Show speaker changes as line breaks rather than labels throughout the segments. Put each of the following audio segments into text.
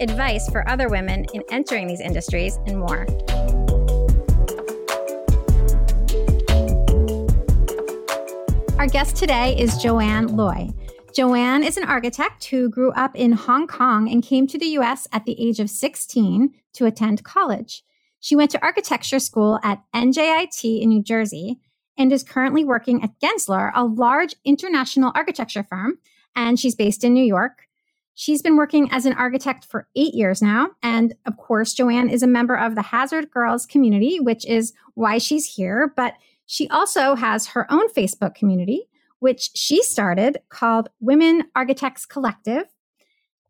advice for other women in entering these industries, and more. Our guest today is Joanne Loi. Joanne is an architect who grew up in Hong Kong and came to the US at the age of 16 to attend college. She went to architecture school at NJIT in New Jersey and is currently working at Gensler, a large international architecture firm, and she's based in New York. She's been working as an architect for eight years now. And of course, Joanne is a member of the Hazard Girls community, which is why she's here. But she also has her own Facebook community, which she started called Women Architects Collective.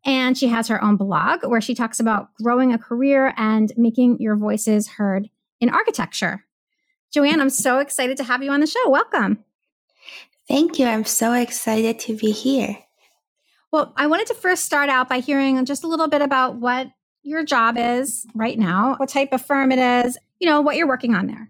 And she has her own blog where she talks about growing a career and making your voices heard in architecture. Joanne, I'm so excited to have you on the show. Welcome.
Thank you. I'm so excited to be here.
Well, I wanted to first start out by hearing just a little bit about what your job is right now, what type of firm it is, you know, what you're working on there.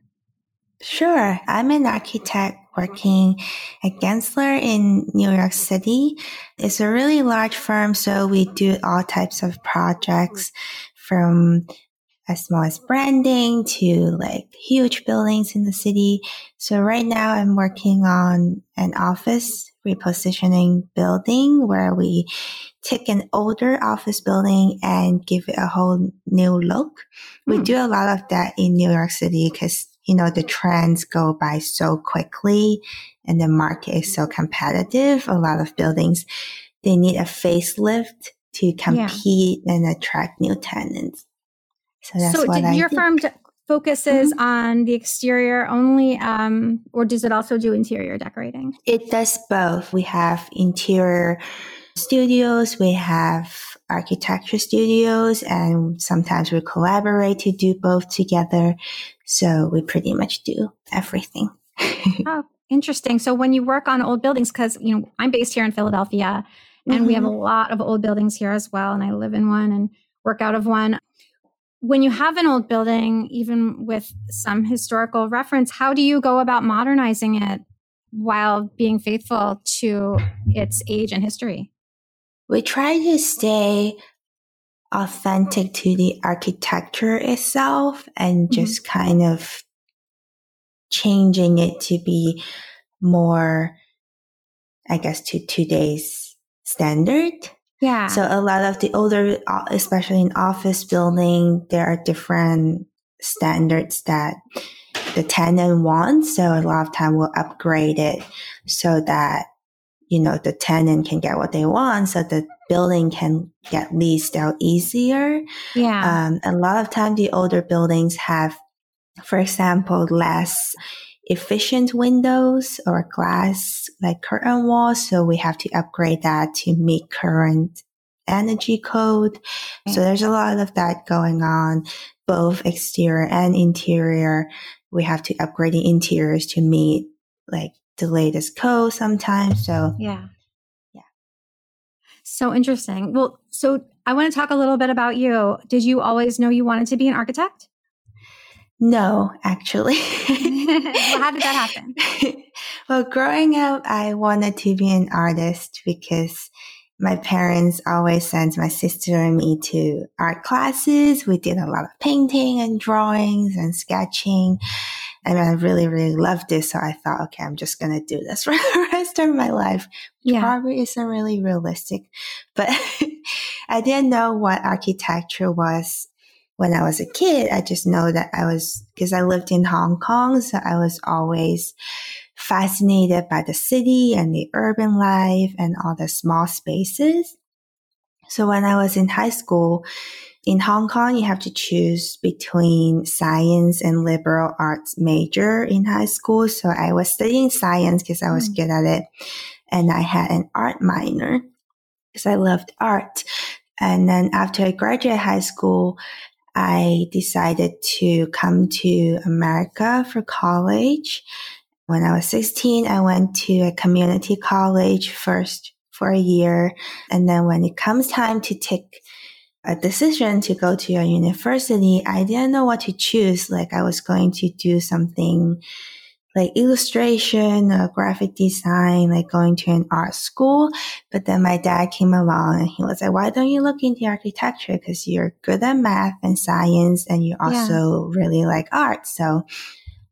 Sure. I'm an architect working at Gensler in New York City. It's a really large firm, so we do all types of projects from as small as branding to like huge buildings in the city. So right now I'm working on an office repositioning building where we take an older office building and give it a whole new look. Mm. We hmm. do a lot of that in New York City because, you know, the trends go by so quickly and the market is so competitive. A lot of buildings, they need a facelift to compete yeah. and attract new tenants.
So that's so what did I your firm focuses mm-hmm. on the exterior only, um, or does it also do interior decorating?
It does both. We have interior studios, we have architecture studios, and sometimes we collaborate to do both together. So we pretty much do everything.
oh, interesting. So when you work on old buildings, because you know I'm based here in Philadelphia, and mm-hmm. we have a mm-hmm. lot of old buildings here as well, and I live in one and work out of one when you have an old building, even with some historical reference, how do you go about modernizing it while being faithful to its age and history?
We try to stay authentic to the architecture itself and mm-hmm. just kind of changing it to be more, I guess, to today's standard.
Yeah.
So a lot of the older, especially in office building, there are different standards that the tenant wants. So a lot of time we'll upgrade it so that, you know, the tenant can get what they want. So the building can get leased out easier.
Yeah.
Um, a lot of time the older buildings have, for example, less efficient windows or glass like curtain walls. So we have to upgrade that to meet current energy code. Okay. So mm. there's a lot of that going on, both exterior and interior. We have to upgrade the interiors to meet like the latest code sometimes. So
yeah. Yeah. So interesting. Well, so I want to talk a little bit about you. Did you always know you wanted to be an architect?
No, actually.
well, how did that happen?
well, growing up, I wanted to be an artist because my parents always sent my sister and me to art classes. We did a lot of painting and drawings and sketching. And I really, really loved this. So I thought, okay, I'm just going to do this for the rest of my life, which yeah. probably isn't really realistic. But I didn't know what architecture was when I was a kid, I just know that I was, because I lived in Hong Kong, so I was always fascinated by the city and the urban life and all the small spaces. So when I was in high school, in Hong Kong, you have to choose between science and liberal arts major in high school. So I was studying science because I was mm. good at it. And I had an art minor because I loved art. And then after I graduated high school, I decided to come to America for college. When I was 16, I went to a community college first for a year. And then when it comes time to take a decision to go to a university, I didn't know what to choose. Like I was going to do something like illustration or graphic design, like going to an art school. But then my dad came along and he was like, why don't you look into architecture? Cause you're good at math and science and you also yeah. really like art. So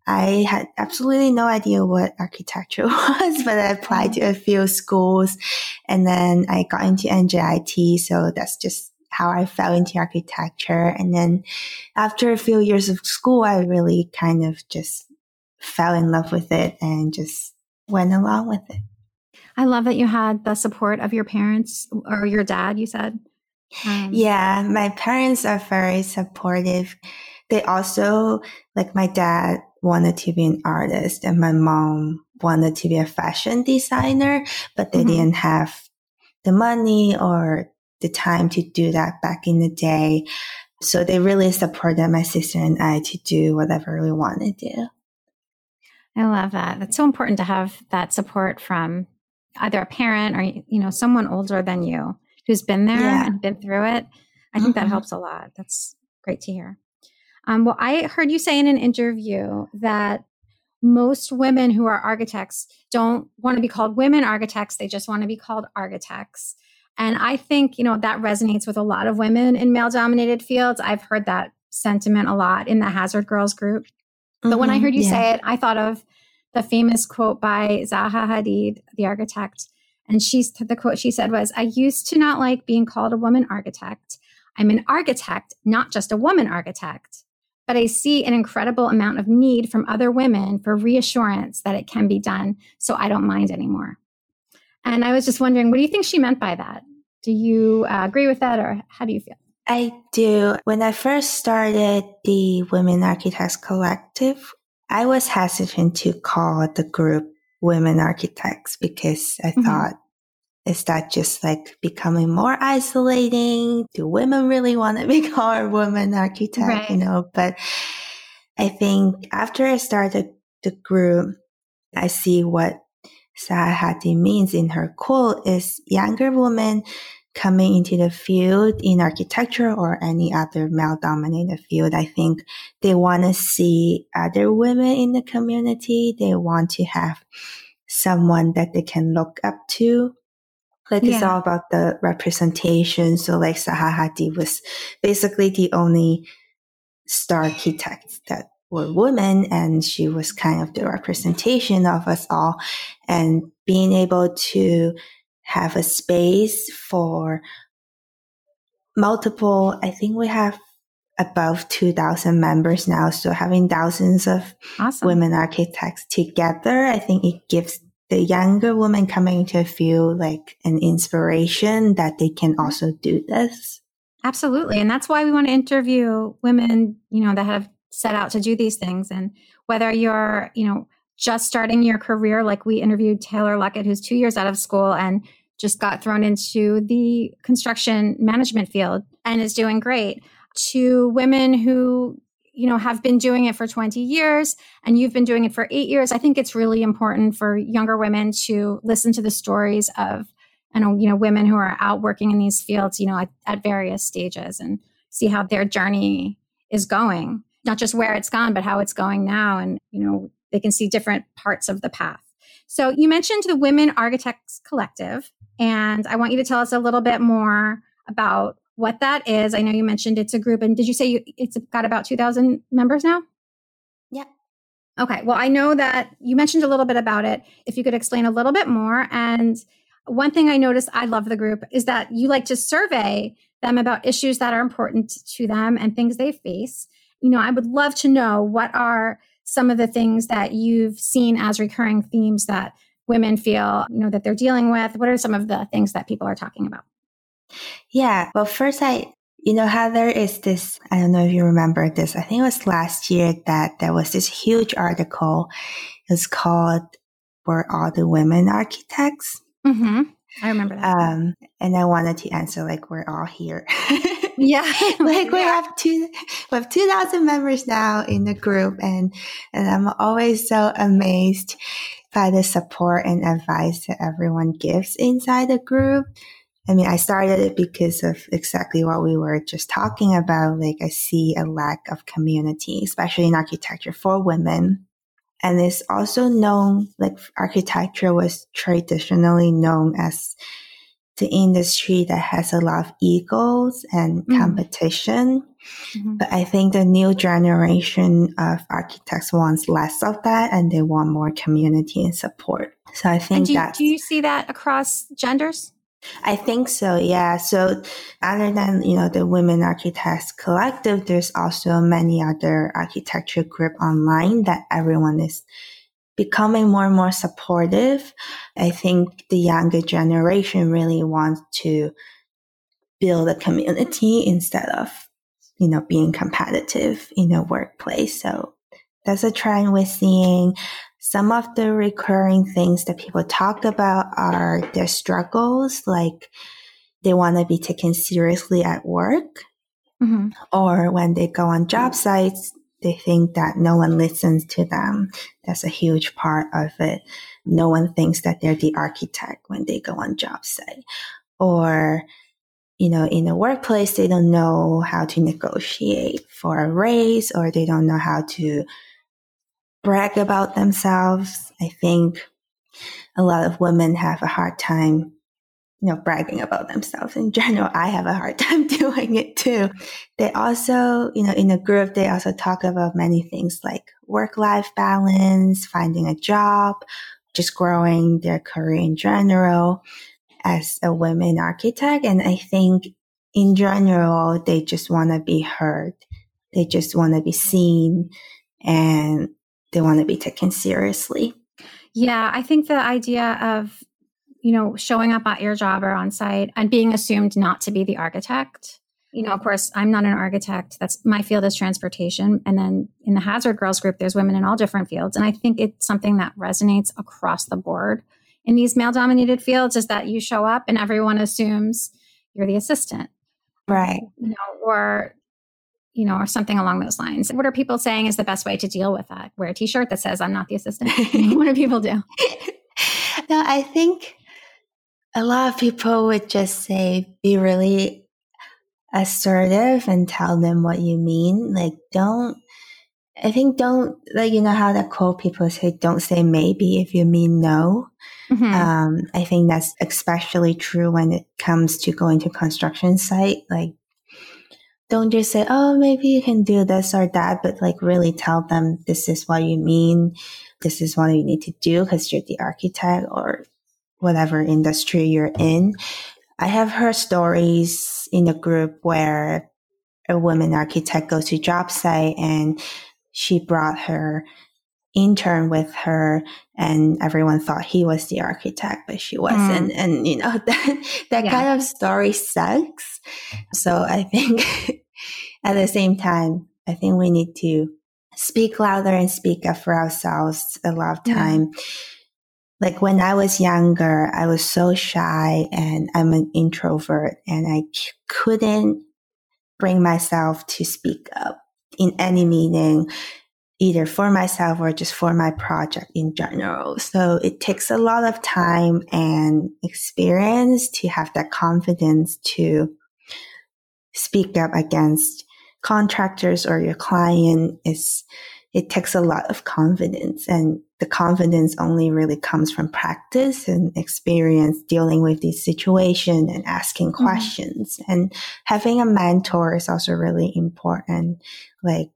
I had absolutely no idea what architecture was, but I applied to a few schools and then I got into NJIT. So that's just how I fell into architecture. And then after a few years of school, I really kind of just fell in love with it and just went along with it.
I love that you had the support of your parents or your dad, you said.
Um, yeah, my parents are very supportive. They also, like my dad wanted to be an artist and my mom wanted to be a fashion designer, but they mm-hmm. didn't have the money or the time to do that back in the day. So they really supported my sister and I to do whatever we want to do.
I love that. That's so important to have that support from either a parent or you know someone older than you who's been there yeah. and been through it. I think mm-hmm. that helps a lot. That's great to hear. Um, well, I heard you say in an interview that most women who are architects don't want to be called women architects; they just want to be called architects. And I think you know that resonates with a lot of women in male-dominated fields. I've heard that sentiment a lot in the Hazard Girls group. But mm-hmm, when I mm-hmm. heard you yeah. say it, I thought of the famous quote by Zaha Hadid, the architect. And she's the quote she said was, I used to not like being called a woman architect. I'm an architect, not just a woman architect. But I see an incredible amount of need from other women for reassurance that it can be done. So I don't mind anymore. And I was just wondering, what do you think she meant by that? Do you uh, agree with that, or how do you feel?
I do. When I first started the Women Architects Collective, I was hesitant to call the group Women Architects because I mm-hmm. thought, is that just like becoming more isolating? Do women really want to be called women architect? Right. You know, but I think after I started the group, I see what Hadid means in her quote is younger women coming into the field in architecture or any other male dominated field, I think they want to see other women in the community. They want to have someone that they can look up to. Like yeah. it's all about the representation. So like Zaha Hadid was basically the only star architect that were women and she was kind of the representation of us all and being able to have a space for multiple, I think we have above 2000 members now. So having thousands of awesome. women architects together, I think it gives the younger women coming to feel like an inspiration that they can also do this.
Absolutely. And that's why we want to interview women, you know, that have set out to do these things. And whether you're, you know, just starting your career, like we interviewed Taylor Luckett, who's two years out of school and just got thrown into the construction management field and is doing great. To women who you know have been doing it for 20 years and you've been doing it for 8 years i think it's really important for younger women to listen to the stories of and you know women who are out working in these fields you know at, at various stages and see how their journey is going not just where it's gone but how it's going now and you know they can see different parts of the path. So you mentioned the women architects collective and I want you to tell us a little bit more about what that is. I know you mentioned it's a group, and did you say you, it's got about 2,000 members now?
Yeah.
Okay. Well, I know that you mentioned a little bit about it. If you could explain a little bit more. And one thing I noticed, I love the group, is that you like to survey them about issues that are important to them and things they face. You know, I would love to know what are some of the things that you've seen as recurring themes that women feel, you know, that they're dealing with? What are some of the things that people are talking about?
Yeah. Well, first, I, you know, how there is this, I don't know if you remember this. I think it was last year that there was this huge article. It's called Were All the Women Architects? Mm-hmm.
I remember that.
Um, and I wanted to answer like we're all here.
yeah,
like we have two, we have two thousand members now in the group, and and I'm always so amazed by the support and advice that everyone gives inside the group. I mean, I started it because of exactly what we were just talking about. Like, I see a lack of community, especially in architecture for women. And it's also known, like, architecture was traditionally known as the industry that has a lot of egos and mm-hmm. competition. Mm-hmm. But I think the new generation of architects wants less of that and they want more community and support. So I think
that. Do you see that across genders?
I think so, yeah. So other than, you know, the Women Architects Collective, there's also many other architecture group online that everyone is becoming more and more supportive. I think the younger generation really wants to build a community instead of, you know, being competitive in a workplace. So that's a trend we're seeing. Some of the recurring things that people talk about are their struggles, like they want to be taken seriously at work, mm-hmm. or when they go on job sites, they think that no one listens to them. That's a huge part of it. No one thinks that they're the architect when they go on job site. Or, you know, in the workplace, they don't know how to negotiate for a raise or they don't know how to brag about themselves. I think a lot of women have a hard time, you know, bragging about themselves. In general, I have a hard time doing it too. They also, you know, in a group, they also talk about many things like work life balance, finding a job, just growing their career in general as a women architect. And I think in general, they just want to be heard. They just want to be seen and they want to be taken seriously.
Yeah, I think the idea of you know showing up at your job or on site and being assumed not to be the architect. You know, of course, I'm not an architect. That's my field is transportation. And then in the Hazard Girls group, there's women in all different fields. And I think it's something that resonates across the board in these male dominated fields is that you show up and everyone assumes you're the assistant.
Right.
You know, or you know, or something along those lines. What are people saying is the best way to deal with that? Wear a t shirt that says, I'm not the assistant. what do people do?
no, I think a lot of people would just say, be really assertive and tell them what you mean. Like, don't, I think don't, like, you know how that quote people say, don't say maybe if you mean no. Mm-hmm. Um, I think that's especially true when it comes to going to construction site. Like, don't just say, oh, maybe you can do this or that, but like really tell them this is what you mean. This is what you need to do because you're the architect or whatever industry you're in. I have heard stories in a group where a woman architect goes to job site and she brought her intern with her and everyone thought he was the architect but she wasn't mm. and you know that that yeah. kind of story sucks so i think at the same time i think we need to speak louder and speak up for ourselves a lot of time yeah. like when i was younger i was so shy and i'm an introvert and i couldn't bring myself to speak up in any meeting either for myself or just for my project in general. So it takes a lot of time and experience to have that confidence to speak up against contractors or your client is it takes a lot of confidence and the confidence only really comes from practice and experience dealing with these situations and asking mm-hmm. questions and having a mentor is also really important like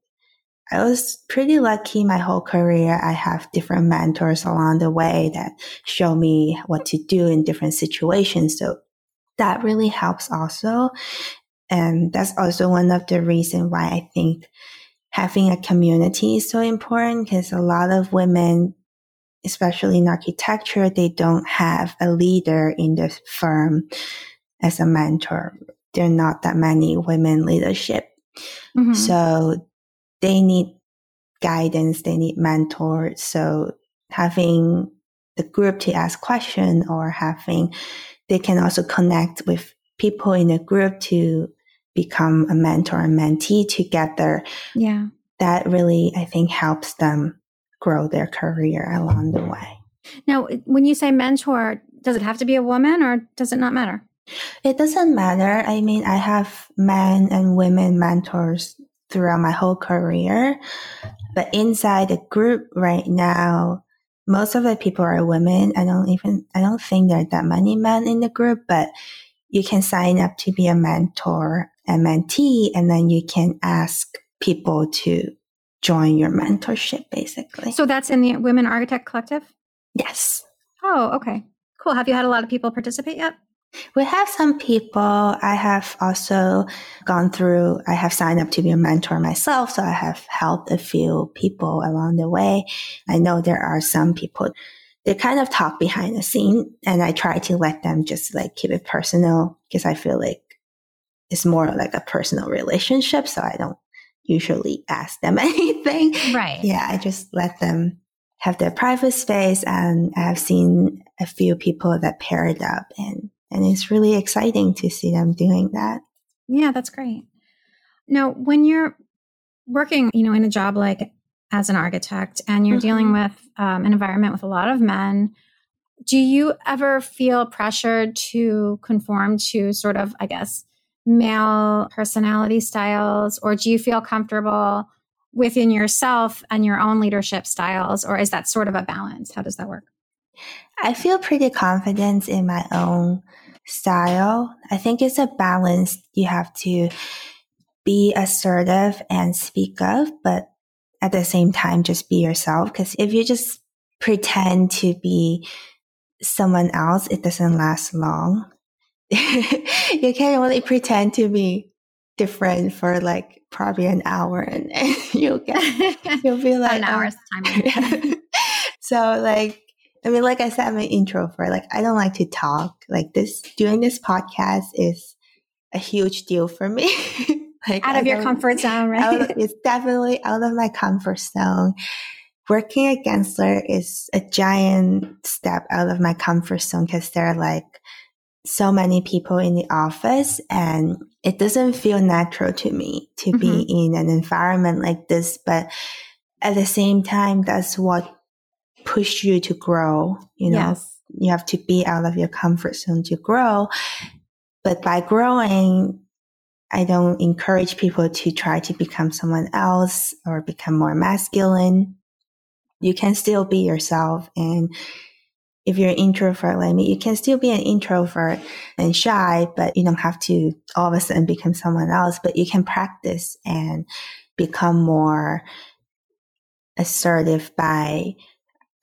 I was pretty lucky my whole career. I have different mentors along the way that show me what to do in different situations. So that really helps also. And that's also one of the reasons why I think having a community is so important because a lot of women, especially in architecture, they don't have a leader in the firm as a mentor. There are not that many women leadership. Mm-hmm. So they need guidance, they need mentors. So having the group to ask question or having they can also connect with people in a group to become a mentor and mentee together.
Yeah.
That really, I think, helps them grow their career along the way.
Now, when you say mentor, does it have to be a woman or does it not matter?
It doesn't matter. I mean, I have men and women mentors throughout my whole career, but inside the group right now, most of the people are women. I don't even, I don't think there are that many men in the group, but you can sign up to be a mentor and mentee, and then you can ask people to join your mentorship, basically.
So that's in the Women Architect Collective?
Yes.
Oh, okay. Cool. Have you had a lot of people participate yet?
We have some people. I have also gone through, I have signed up to be a mentor myself. So I have helped a few people along the way. I know there are some people, they kind of talk behind the scene and I try to let them just like keep it personal because I feel like it's more like a personal relationship. So I don't usually ask them anything.
Right.
Yeah. I just let them have their private space and I've seen a few people that paired up and and it's really exciting to see them doing that.
Yeah, that's great. Now, when you're working, you know, in a job like as an architect and you're mm-hmm. dealing with um, an environment with a lot of men, do you ever feel pressured to conform to sort of, I guess, male personality styles, or do you feel comfortable within yourself and your own leadership styles, or is that sort of a balance? How does that work?
I feel pretty confident in my own style. I think it's a balance. You have to be assertive and speak up, but at the same time, just be yourself. Because if you just pretend to be someone else, it doesn't last long. you can only pretend to be different for like probably an hour and, you'll get you'll be like
an hour's oh. time.
so like I mean, like I said, I'm an introvert. Like I don't like to talk. Like this, doing this podcast is a huge deal for me.
like out of your comfort zone, right?
Of, it's definitely out of my comfort zone. Working at Gensler is a giant step out of my comfort zone because they're like so many people in the office and it doesn't feel natural to me to mm-hmm. be in an environment like this. But at the same time, that's what push you to grow. You know, yes. you have to be out of your comfort zone to grow. But by growing, I don't encourage people to try to become someone else or become more masculine. You can still be yourself. And if you're an introvert like me, you can still be an introvert and shy, but you don't have to all of a sudden become someone else, but you can practice and become more assertive by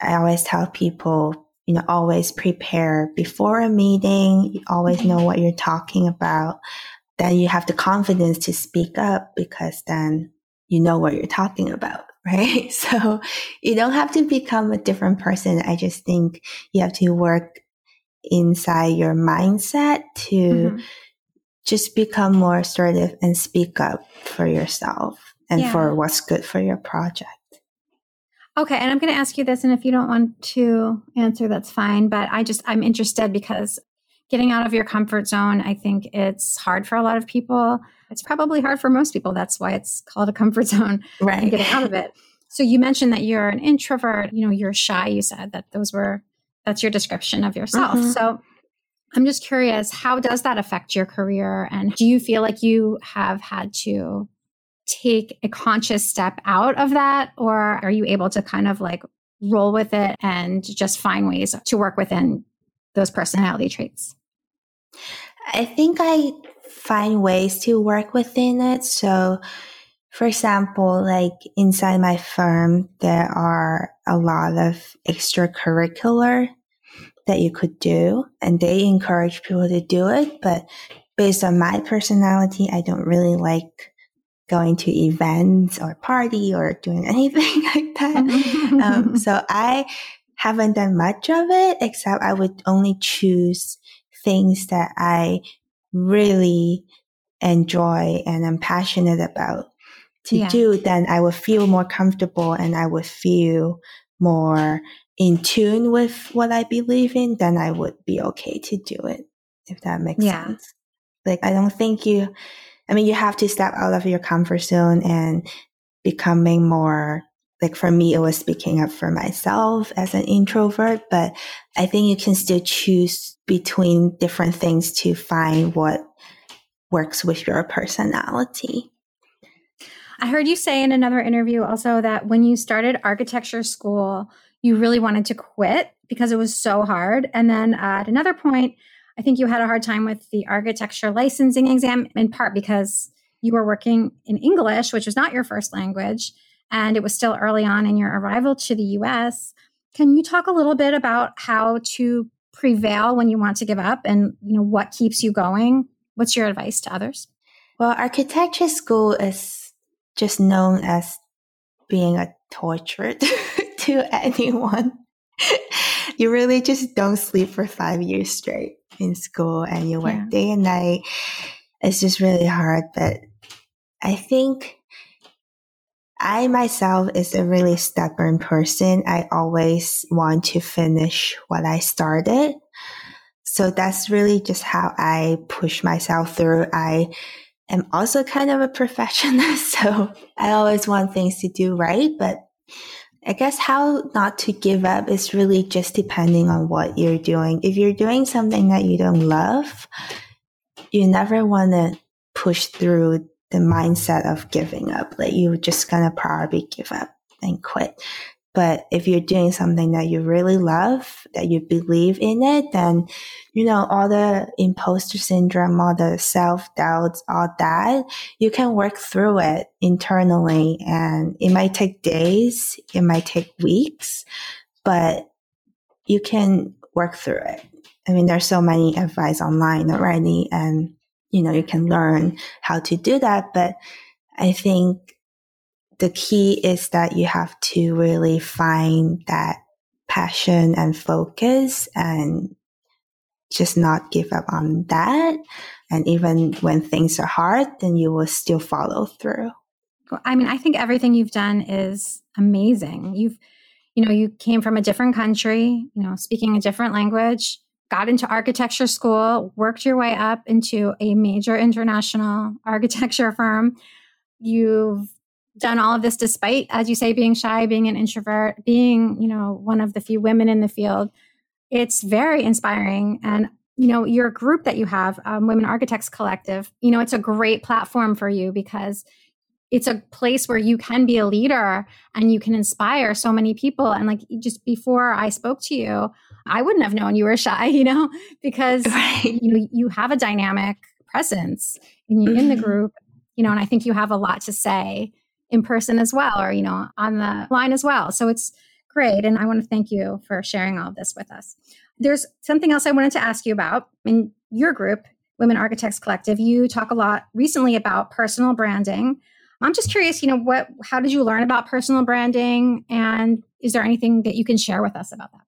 I always tell people, you know, always prepare before a meeting. You always know what you're talking about. Then you have the confidence to speak up because then you know what you're talking about, right? So you don't have to become a different person. I just think you have to work inside your mindset to mm-hmm. just become more assertive and speak up for yourself and yeah. for what's good for your project.
Okay, and I'm going to ask you this, and if you don't want to answer, that's fine. But I just, I'm interested because getting out of your comfort zone, I think it's hard for a lot of people. It's probably hard for most people. That's why it's called a comfort zone.
Right.
getting out of it. So you mentioned that you're an introvert, you know, you're shy. You said that those were, that's your description of yourself. Mm-hmm. So I'm just curious, how does that affect your career? And do you feel like you have had to take a conscious step out of that? Or are you able to kind of like roll with it and just find ways to work within those personality traits?
I think I find ways to work within it. So, for example, like inside my firm, there are a lot of extracurricular that you could do, and they encourage people to do it. But based on my personality, I don't really like going to events or party or doing anything like that. um, so I haven't done much of it, except I would only choose things that I really enjoy and I'm passionate about to yeah. do, then I would feel more comfortable and I would feel more in tune with what I believe in, then I would be okay to do it. if that makes yeah. sense. Like, I don't think you, I mean, you have to step out of your comfort zone and becoming more like for me, it was speaking up for myself as an introvert, but I think you can still choose between different things to find what works with your personality.
I heard you say in another interview also that when you started architecture school, you really wanted to quit because it was so hard. And then uh, at another point, I think you had a hard time with the architecture licensing exam, in part because you were working in English, which was not your first language, and it was still early on in your arrival to the US. Can you talk a little bit about how to prevail when you want to give up and you know what keeps you going? What's your advice to others?
Well, architecture school is just known as being a torture to anyone. you really just don't sleep for five years straight in school and you work yeah. day and night. It's just really hard. But I think I myself is a really stubborn person. I always want to finish what I started. So that's really just how I push myself through. I am also kind of a perfectionist. So I always want things to do right. But I guess how not to give up is really just depending on what you're doing. If you're doing something that you don't love, you never want to push through the mindset of giving up. Like you're just gonna probably give up and quit. But if you're doing something that you really love, that you believe in it, then, you know, all the imposter syndrome, all the self doubts, all that, you can work through it internally. And it might take days, it might take weeks, but you can work through it. I mean, there's so many advice online already and, you know, you can learn how to do that. But I think the key is that you have to really find that passion and focus and just not give up on that. And even when things are hard, then you will still follow through.
I mean, I think everything you've done is amazing. You've, you know, you came from a different country, you know, speaking a different language, got into architecture school, worked your way up into a major international architecture firm. You've done all of this despite, as you say, being shy, being an introvert, being, you know, one of the few women in the field. It's very inspiring. And, you know, your group that you have, um, Women Architects Collective, you know, it's a great platform for you because it's a place where you can be a leader and you can inspire so many people. And like just before I spoke to you, I wouldn't have known you were shy, you know, because right. you know you have a dynamic presence in, in the mm-hmm. group, you know, and I think you have a lot to say in person as well or you know on the line as well. So it's great and i want to thank you for sharing all of this with us. There's something else i wanted to ask you about. In your group women architects collective you talk a lot recently about personal branding. I'm just curious you know what how did you learn about personal branding? And is there anything that you can share with us about that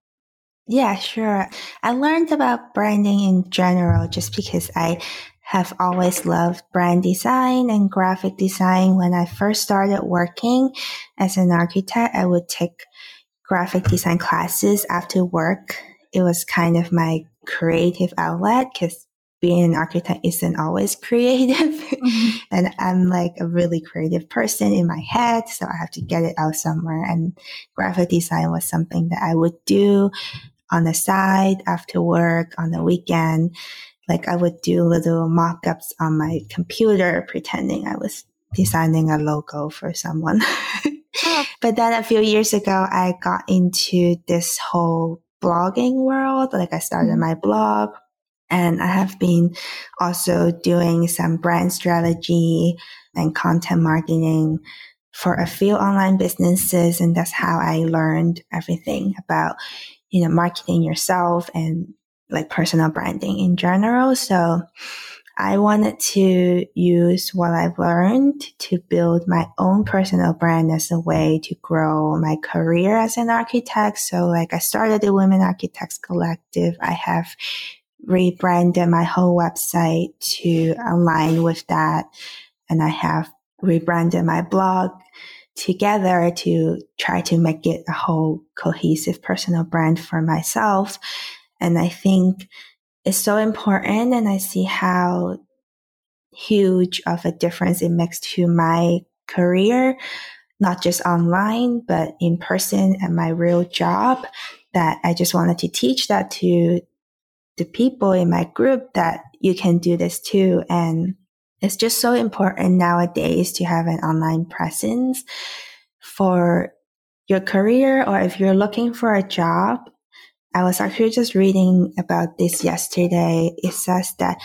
yeah, sure. I learned about branding in general just because I have always loved brand design and graphic design. When I first started working as an architect, I would take graphic design classes after work. It was kind of my creative outlet because being an architect isn't always creative. Mm-hmm. and I'm like a really creative person in my head. So I have to get it out somewhere. And graphic design was something that I would do on the side after work on the weekend like I would do little mock-ups on my computer pretending I was designing a logo for someone. But then a few years ago, I got into this whole blogging world. Like I started mm-hmm. my blog and I have been also doing some brand strategy and content marketing for a few online businesses. And that's how I learned everything about, you know, marketing yourself and like personal branding in general. So I wanted to use what I've learned to build my own personal brand as a way to grow my career as an architect. So like I started the Women Architects Collective. I have rebranded my whole website to align with that. And I have rebranded my blog together to try to make it a whole cohesive personal brand for myself. And I think it's so important. And I see how huge of a difference it makes to my career, not just online, but in person at my real job that I just wanted to teach that to the people in my group that you can do this too. And it's just so important nowadays to have an online presence for your career or if you're looking for a job. I was actually just reading about this yesterday. It says that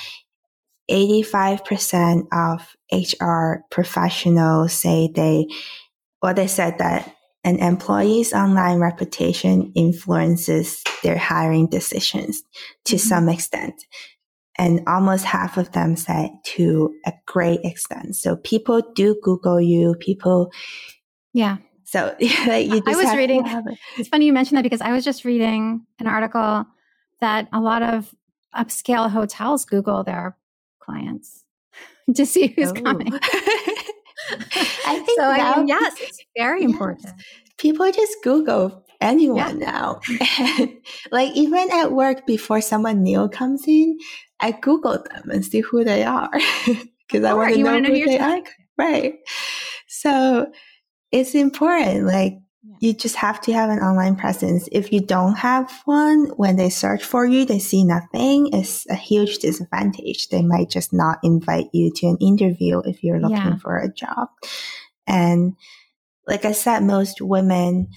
85% of HR professionals say they, or they said that an employee's online reputation influences their hiring decisions to mm-hmm. some extent. And almost half of them said to a great extent. So people do Google you, people.
Yeah.
So like I
was reading, it. it's funny you mentioned that because I was just reading an article that a lot of upscale hotels Google their clients to see who's oh. coming.
I think
so. I mean, yes, it's very yes. important.
People just Google anyone yeah. now. like even at work, before someone new comes in, I Google them and see who they are because I want to know who they are. Right. So it's important. Like you just have to have an online presence. If you don't have one, when they search for you, they see nothing. It's a huge disadvantage. They might just not invite you to an interview if you're looking yeah. for a job. And like I said, most women,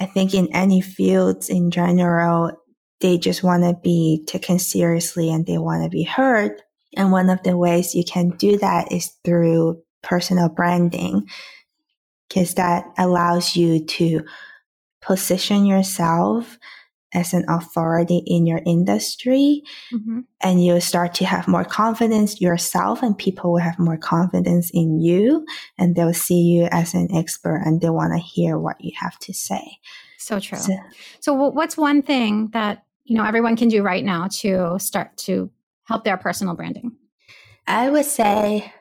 I think in any fields in general, they just want to be taken seriously and they want to be heard. And one of the ways you can do that is through personal branding because that allows you to position yourself as an authority in your industry mm-hmm. and you start to have more confidence yourself and people will have more confidence in you and they'll see you as an expert and they want to hear what you have to say.
So true. So, so what's one thing that you know everyone can do right now to start to help their personal branding?
I would say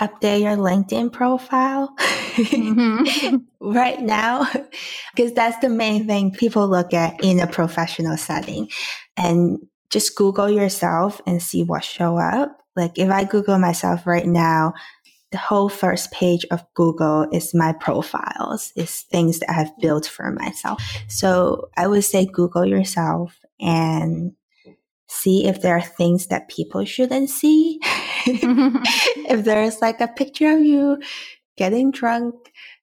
update your LinkedIn profile. Mm-hmm. right now because that's the main thing people look at in a professional setting. And just google yourself and see what show up. Like if i google myself right now the whole first page of google is my profiles is things that i've built for myself. So i would say google yourself and see if there are things that people shouldn't see. if there's like a picture of you getting drunk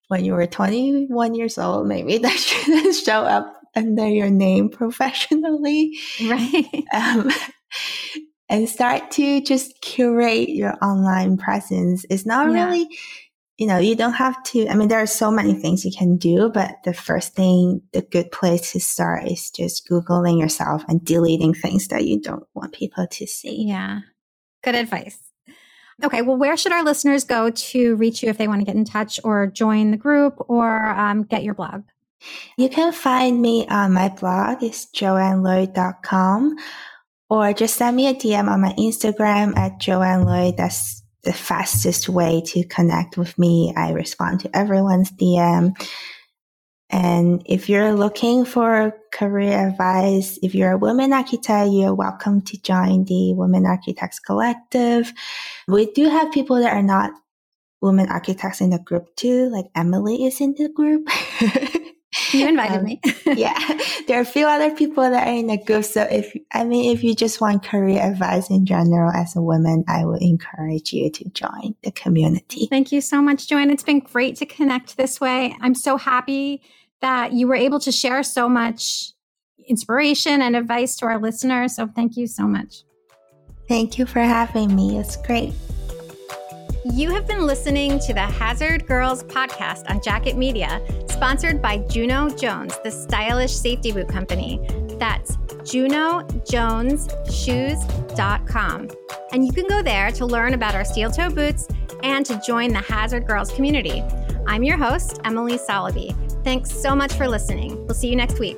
when you were 21 years old, maybe that shouldn't show up under your name professionally.
Right. Um,
and start to just curate your online presence. It's not yeah. really you know, you don't have to, I mean, there are so many things you can do, but the first thing, the good place to start is just Googling yourself and deleting things that you don't want people to see.
Yeah. Good advice. Okay. Well, where should our listeners go to reach you if they want to get in touch or join the group or um, get your blog?
You can find me on my blog. It's joanneloi.com or just send me a DM on my Instagram at joanneloi. That's the fastest way to connect with me. I respond to everyone's DM. And if you're looking for career advice, if you're a woman architect, you're welcome to join the Women Architects Collective. We do have people that are not women architects in the group too, like Emily is in the group.
You invited um, me.
yeah. There are a few other people that are in the group. So if, I mean, if you just want career advice in general as a woman, I would encourage you to join the community.
Thank you so much, Joanne. It's been great to connect this way. I'm so happy that you were able to share so much inspiration and advice to our listeners. So thank you so much.
Thank you for having me. It's great.
You have been listening to the Hazard Girls podcast on Jacket Media, sponsored by Juno Jones, the stylish safety boot company. That's junojonesshoes.com. And you can go there to learn about our steel toe boots and to join the Hazard Girls community. I'm your host, Emily Soloby. Thanks so much for listening. We'll see you next week.